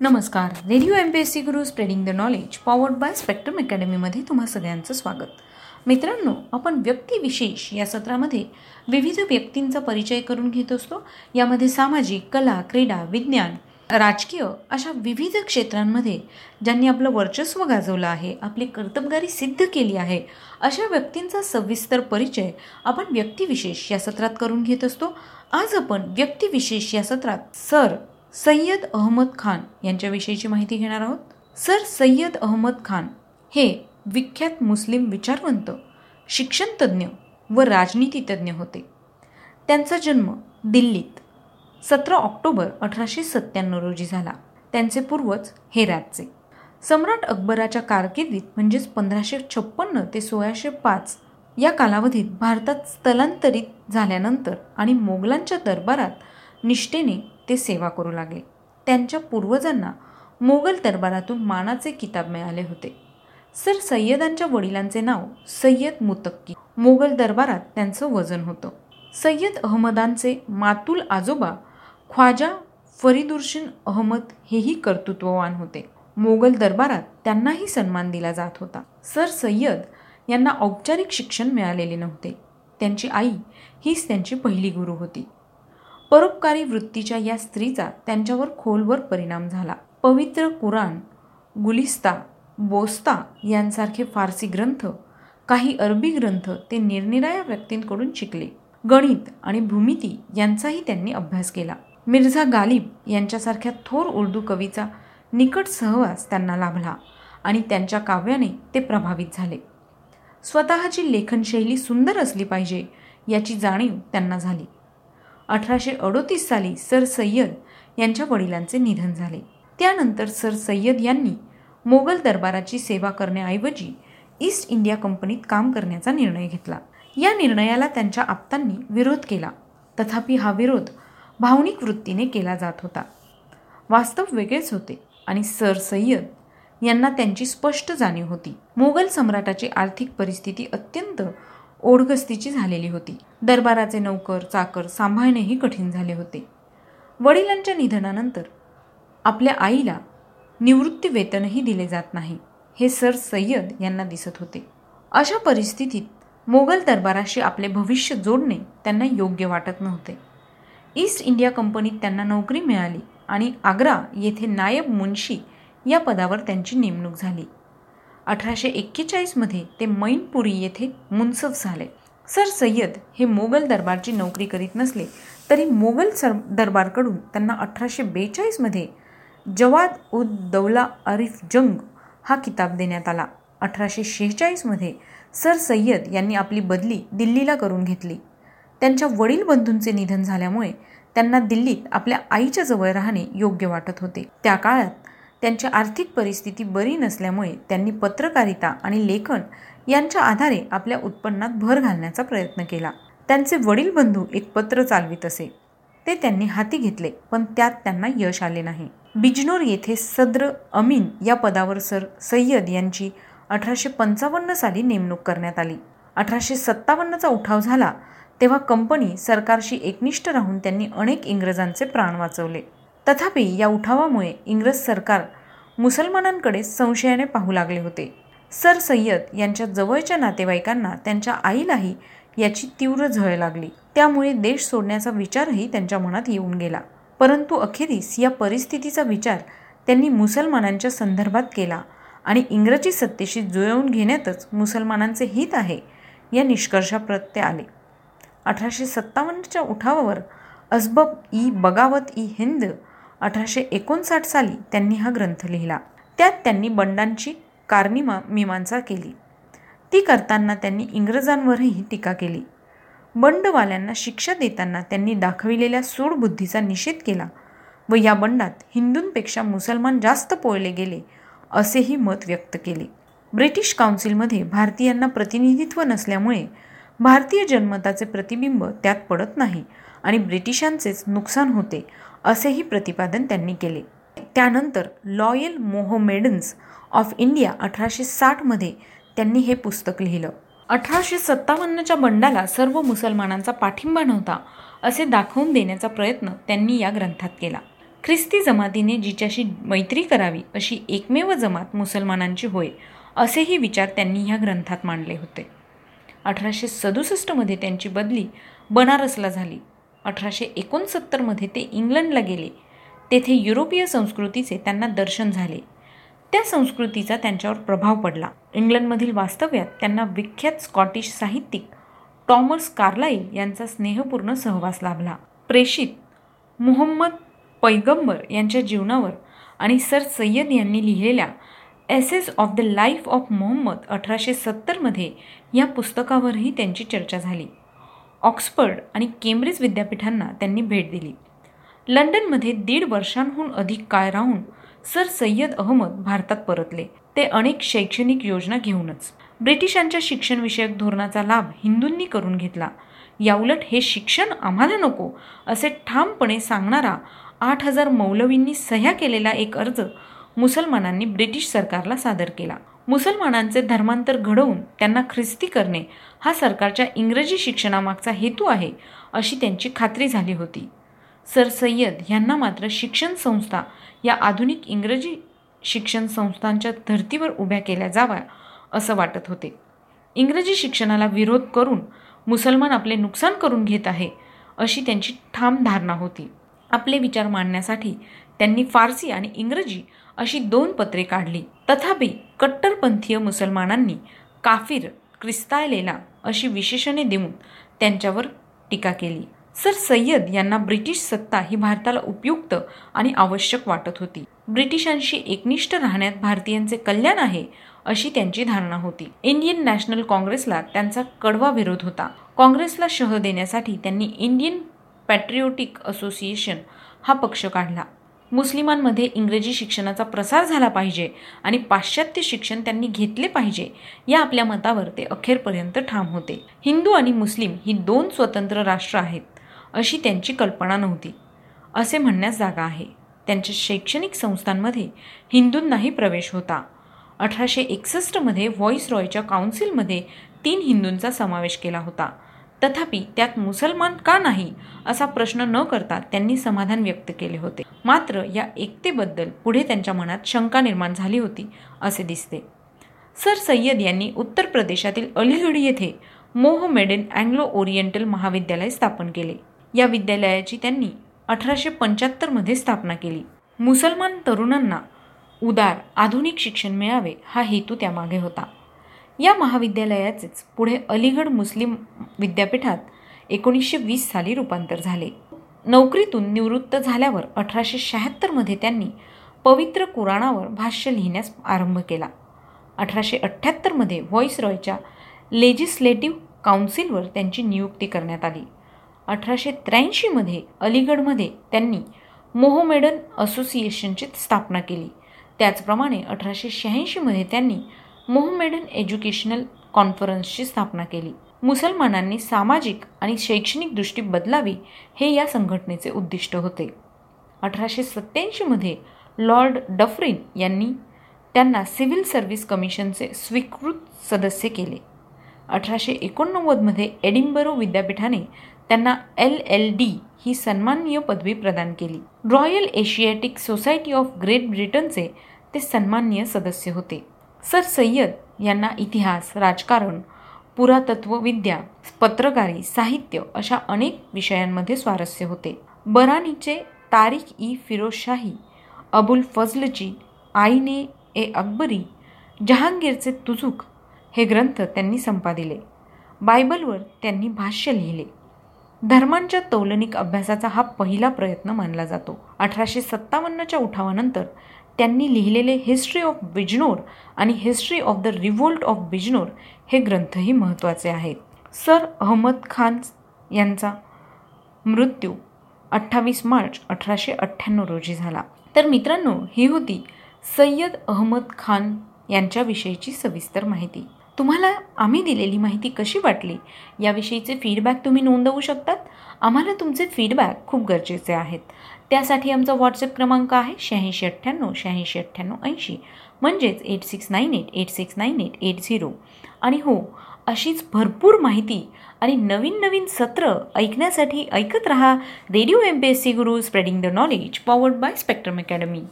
नमस्कार. Radio M P S C Guru spreading the knowledge powered by spectrum अकॅडमीमध्ये तुम्हा सगळ्यांचं स्वागत. मित्रांनो आपण व्यक्तिविशेष या सत्रामध्ये विविध व्यक्तींचा परिचय करून घेत असतो. यामध्ये सामाजिक कला क्रीडा विज्ञान राजकीय अशा विविध क्षेत्रांमध्ये ज्यांनी आपलं वर्चस्व गाजवलं आहे आपली कर्तबगारी सिद्ध केली आहे अशा व्यक्तींचा सविस्तर परिचय आपण व्यक्तिविशेष या सत्रात करून घेत असतो. आज आपण व्यक्तिविशेष या सत्रात सर सय्यद अहमद खान यांच्याविषयीची माहिती घेणार आहोत. सर सय्यद अहमद खान हे विख्यात मुस्लिम विचारवंत शिक्षणतज्ज्ञ व राजनीतीतज्ज्ञ होते. त्यांचा जन्म दिल्लीत सतरा ऑक्टोबर अठराशे सत्त्याण्णव रोजी झाला. त्यांचे पूर्वज हेरातचे. सम्राट अकबराच्या कारकिर्दीत म्हणजेच पंधराशे छप्पन्न ते सोळाशे पाच या कालावधीत भारतात स्थलांतरित झाल्यानंतर आणि मोगलांच्या दरबारात निष्ठेने ते सेवा करू लागले. त्यांच्या पूर्वजांना मोगल दरबारातून मानाचे किताब मिळाले होते. सर सय्यदांच्या वडिलांचे नाव सय्यद मुतक्की. मोगल दरबारात त्यांचं वजन होतं. सय्यद अहमदांचे मातुल आजोबा ख्वाजा फरीदुर्शिन अहमद हेही कर्तृत्ववान होते. मोगल दरबारात त्यांनाही सन्मान दिला जात होता. सर सय्यद यांना औपचारिक शिक्षण मिळालेले नव्हते. त्यांची आई हीच त्यांची पहिली गुरु होती. परोपकारी वृत्तीच्या या स्त्रीचा त्यांच्यावर खोलवर परिणाम झाला. पवित्र कुराण गुलिस्ता बोस्ता यांसारखे फारसी ग्रंथ काही अरबी ग्रंथ ते निरनिराळ्या व्यक्तींकडून शिकले. गणित आणि भूमिती यांचाही त्यांनी अभ्यास केला. मिर्झा गालिब यांच्यासारख्या थोर उर्दू कवीचा निकट सहवास त्यांना लाभला आणि त्यांच्या काव्याने ते प्रभावित झाले. स्वतःची लेखनशैली सुंदर असली पाहिजे याची जाणीव त्यांना झाली. अठराशे अडोतीस साली सर सय्यद यांच्या वडिलांचे निधन झाले. त्यानंतर सर सय्यद यांनी मोगल दरबाराची सेवा करण्याऐवजी ईस्ट इंडिया कंपनीत काम करण्याचा निर्णय घेतला. या निर्णयाला त्यांच्या आप्तांनी विरोध केला. तथापि हा विरोध भावनिक वृत्तीने केला जात होता. वास्तव वेगळेच होते आणि सर सय्यद यांना त्यांची स्पष्ट जाणीव होती. मोगल सम्राटाची आर्थिक परिस्थिती अत्यंत ओढगस्तीची झालेली होती. दरबाराचे नौकर चाकर सांभाळणेही कठीण झाले होते. वडिलांच्या निधनानंतर आपल्या आईला निवृत्ती वेतनही दिले जात नाही हे सर सय्यद यांना दिसत होते. अशा परिस्थितीत मोगल दरबाराशी आपले भविष्य जोडणे त्यांना योग्य वाटत नव्हते. ईस्ट इंडिया कंपनीत त्यांना नोकरी मिळाली आणि आग्रा येथे नायब मुन्शी या पदावर त्यांची नेमणूक झाली. अठराशे एक्केचाळीसमध्ये ते मैनपुरी येथे मुन्सफ झाले. सर सय्यद हे मोगल दरबारची नोकरी करीत नसले तरी मोगल सर दरबारकडून त्यांना अठराशे बेचाळीसमध्ये जवाद उद दौला अरिफ जंग हा किताब देण्यात आला. अठराशे शेहेचाळीसमध्ये सर सय्यद यांनी आपली बदली दिल्लीला करून घेतली. त्यांच्या वडील बंधूंचे निधन झाल्यामुळे त्यांना दिल्लीत आपल्या आईच्या जवळ राहणे योग्य वाटत होते. त्या काळात त्यांची आर्थिक परिस्थिती बरी नसल्यामुळे त्यांनी पत्रकारिता आणि लेखन यांच्या आधारे आपल्या उत्पन्नात भर घालण्याचा प्रयत्न केला. त्यांचे वडील बंधू एक पत्र चालवित असे. ते त्यांनी हाती घेतले पण त्यात त्यांना यश आले नाही. बिजनोर येथे सद्र अमीन या पदावर सर सय्यद यांची अठराशे पंचावन्न साली नेमणूक करण्यात आली. अठराशे सत्तावन्नचा उठाव झाला तेव्हा कंपनी सरकारशी एकनिष्ठ राहून त्यांनी अनेक इंग्रजांचे प्राण वाचवले. तथापि या उठावामुळे इंग्रज सरकार मुसलमानांकडे संशयाने पाहू लागले होते. सर सय्यद यांच्या जवळच्या नातेवाईकांना त्यांच्या आईलाही याची तीव्र झळ लागली. त्यामुळे देश सोडण्याचा विचारही त्यांच्या मनात येऊन गेला. परंतु अखेरीस या परिस्थितीचा विचार त्यांनी मुसलमानांच्या संदर्भात केला आणि इंग्रजी सत्तेशी जुळवून घेण्यातच मुसलमानांचे हित आहे या निष्कर्षाप्रत ते आले. अठराशे सत्तावन्नच्या उठावावर अस्बब ई बगावत ई हिंद अठराशे एकोणसाठ साली त्यांनी हा ग्रंथ लिहिला. त्यात त्यांनी बंडांची कारणीमा मीमांसा केली. ती करताना त्यांनी इंग्रजांवरही टीका केली. बंडवाल्यांना शिक्षा देताना त्यांनी दाखविलेल्या सूडबुद्धीचा निषेध केला व या बंडात हिंदूंपेक्षा मुसलमान जास्त पोळले गेले असेही मत व्यक्त केले. ब्रिटिश काउन्सिलमध्ये भारतीयांना प्रतिनिधित्व नसल्यामुळे भारतीय जनमताचे प्रतिबिंब त्यात पडत नाही आणि ब्रिटिशांचेच नुकसान होते असेही प्रतिपादन त्यांनी केले. त्यानंतर लॉयल मोहोमेडन्स ऑफ इंडिया अठराशे साठमध्ये त्यांनी हे पुस्तक लिहिलं. अठराशे सत्तावन्नच्या बंडाला सर्व मुसलमानांचा पाठिंबा नव्हता असे दाखवून देण्याचा प्रयत्न त्यांनी या ग्रंथात केला. ख्रिस्ती जमातीने जिच्याशी मैत्री करावी अशी एकमेव जमात मुसलमानांची होय असेही विचार त्यांनी ह्या ग्रंथात मांडले होते. अठराशे सदुसष्टमध्ये त्यांची बदली बनारसला झाली. अठराशे एकोणसत्तरमध्ये ते इंग्लंडला गेले. तेथे युरोपीय संस्कृतीचे त्यांना दर्शन झाले. त्या संस्कृतीचा त्यांच्यावर प्रभाव पडला. इंग्लंडमधील वास्तव्यात त्यांना विख्यात स्कॉटिश साहित्यिक टॉमस कार्लाईल यांचा स्नेहपूर्ण सहवास लाभला. प्रेषित मुहम्मद पैगंबर यांच्या जीवनावर आणि सर सय्यद यांनी लिहिलेल्या essays of the life of Mohammed अठराशे सत्तरमध्ये या पुस्तकावरही त्यांची चर्चा झाली. ऑक्सफर्ड आणि केम्ब्रिज विद्यापीठांना त्यांनी भेट दिली. लंडनमध्ये दीड वर्षांहून अधिक काळ राहून सर सय्यद अहमद भारतात परतले. ते अनेक शैक्षणिक योजना घेऊनच. ब्रिटिशांच्या शिक्षणविषयक धोरणाचा लाभ हिंदूंनी करून घेतला. याउलट हे शिक्षण आम्हाला नको असे ठामपणे सांगणारा आठ हजार मौलवींनी सह्या केलेला एक अर्ज मुसलमानांनी ब्रिटिश सरकारला सादर केला. मुसलमानांचे धर्मांतर घडवून त्यांना ख्रिस्ती करणे हा सरकारच्या इंग्रजी शिक्षणामागचा हेतू आहे अशी त्यांची खात्री झाली होती. सर सय्यद यांना मात्र शिक्षण संस्था या आधुनिक इंग्रजी शिक्षण संस्थांच्या धर्तीवर उभ्या केल्या जाव्या असं वाटत होते. इंग्रजी शिक्षणाला विरोध करून मुसलमान आपले नुकसान करून घेत आहे अशी त्यांची ठाम धारणा होती. आपले विचार मांडण्यासाठी त्यांनी फारसी आणि इंग्रजी अशी दोन पत्रे काढली. तथापि कट्टरपंथीय मुसलमानांनी काफिर क्रिस्तायलेला अशी विशेषणे देऊन त्यांच्यावर टीका केली. सर सय्यद यांना ब्रिटिश सत्ता ही भारताला उपयुक्त आणि आवश्यक वाटत होती. ब्रिटिशांशी एकनिष्ठ राहण्यात भारतीयांचे कल्याण आहे अशी त्यांची धारणा होती. इंडियन नॅशनल काँग्रेसला त्यांचा कडवा विरोध होता. काँग्रेसला शह देण्यासाठी त्यांनी इंडियन पॅट्रियोटिक असोसिएशन हा पक्ष काढला. मुस्लिमांमध्ये इंग्रजी शिक्षणाचा प्रसार झाला पाहिजे आणि पाश्चात्य शिक्षण त्यांनी घेतले पाहिजे या आपल्या मतावर ते अखेरपर्यंत ठाम होते. हिंदू आणि मुस्लिम ही दोन स्वतंत्र राष्ट्र आहेत अशी त्यांची कल्पना नव्हती. असे म्हणण्यास जागा आहे. त्यांच्या शैक्षणिक संस्थांमध्ये हिंदूंनाही प्रवेश होता. अठराशे एकसष्टमध्ये व्हॉइस रॉयच्या काउन्सिलमध्ये तीन हिंदूंचा समावेश केला होता. तथापि त्यात मुसलमान का नाही असा प्रश्न न करता त्यांनी समाधान व्यक्त केले होते. मात्र या एकतेबद्दल पुढे त्यांच्या मनात शंका निर्माण झाली होती असे दिसते. सर सय्यद यांनी उत्तर प्रदेशातील अलीगढ येथे मोहमेडन अँग्लो ओरिएंटल महाविद्यालय स्थापन केले. या विद्यालयाची त्यांनी अठराशे पंच्याहत्तरमध्ये स्थापना केली. मुसलमान तरुणांना उदार आधुनिक शिक्षण मिळावे हा हेतू त्यामागे होता. या महाविद्यालयाचेच पुढे अलीगड मुस्लिम विद्यापीठात एकोणीसशे वीस साली रूपांतर झाले. नोकरीतून निवृत्त झाल्यावर अठराशे शहात्तरमध्ये त्यांनी पवित्र कुराणावर भाष्य लिहिण्यास आरंभ केला. अठराशे अठ्ठ्याहत्तरमध्ये व्हॉइस रॉयच्या लेजिस्लेटिव्ह काउन्सिलवर त्यांची नियुक्ती करण्यात आली. अठराशे त्र्याऐंशीमध्ये अलीगडमध्ये त्यांनी मोहमेडन असोसिएशनची स्थापना केली. त्याचप्रमाणे अठराशे शहाऐंशीमध्ये त्यांनी मोहमेडन एज्युकेशनल कॉन्फरन्सची स्थापना केली. मुसलमानांनी सामाजिक आणि शैक्षणिक दृष्टी बदलावी हे या संघटनेचे उद्दिष्ट होते. अठराशे सत्त्याऐंशीमध्ये लॉर्ड डफरिन यांनी त्यांना सिव्हिल सर्व्हिस कमिशनचे स्वीकृत सदस्य केले. अठराशे एकोणनव्वदमध्ये एडिंबरो विद्यापीठाने त्यांना एल एल डी ही सन्माननीय पदवी प्रदान केली. Royal Asiatic Society of Great ब्रिटनचे ते सन्माननीय सदस्य होते. सर सय्यद यांना इतिहास राजकारण पुरातत्वविद्या पत्रकारी साहित्य अशा अनेक विषयांमध्ये स्वारस्य होते. बरानीचे तारिक ई फिरोजशाही अबुल फजलची आईने ए अकबरी जहांगीरचे तुझुक हे ग्रंथ त्यांनी संपादिले. बायबलवर त्यांनी भाष्य लिहिले. धर्मांच्या तौलनिक अभ्यासाचा हा पहिला प्रयत्न मानला जातो. अठराशे सत्तावन्नच्या उठावानंतर त्यांनी लिहिलेले हिस्ट्री ऑफ बिजनोर आणि history of the revolt of Bijnor हे ग्रंथही महत्त्वाचे आहेत. सर अहमद खान यांचा मृत्यू अठ्ठावीस मार्च अठराशे अठ्ठ्याण्णव रोजी झाला. तर मित्रांनो ही होती सय्यद अहमद खान यांच्याविषयीची सविस्तर माहिती. तुम्हाला आम्ही दिलेली माहिती कशी वाटली? याविषयीचे फीडबॅक तुम्ही नोंदवू शकतात. आम्हाला तुमचे फीडबॅक खूप गरजेचे आहेत. त्यासाठी आमचा व्हॉट्सअप क्रमांक आहे शहाऐंशी अठ्ठ्याण्णव शहाऐंशी अठ्ठ्याण्णव ऐंशी. म्हणजेच eight six nine eight eight six nine eight eight zero आणि हो अशीच भरपूर माहिती आणि नवीन नवीन सत्र ऐकण्यासाठी ऐकत रहा. Radio M P S C Guru spreading the knowledge powered by Spectrum Academy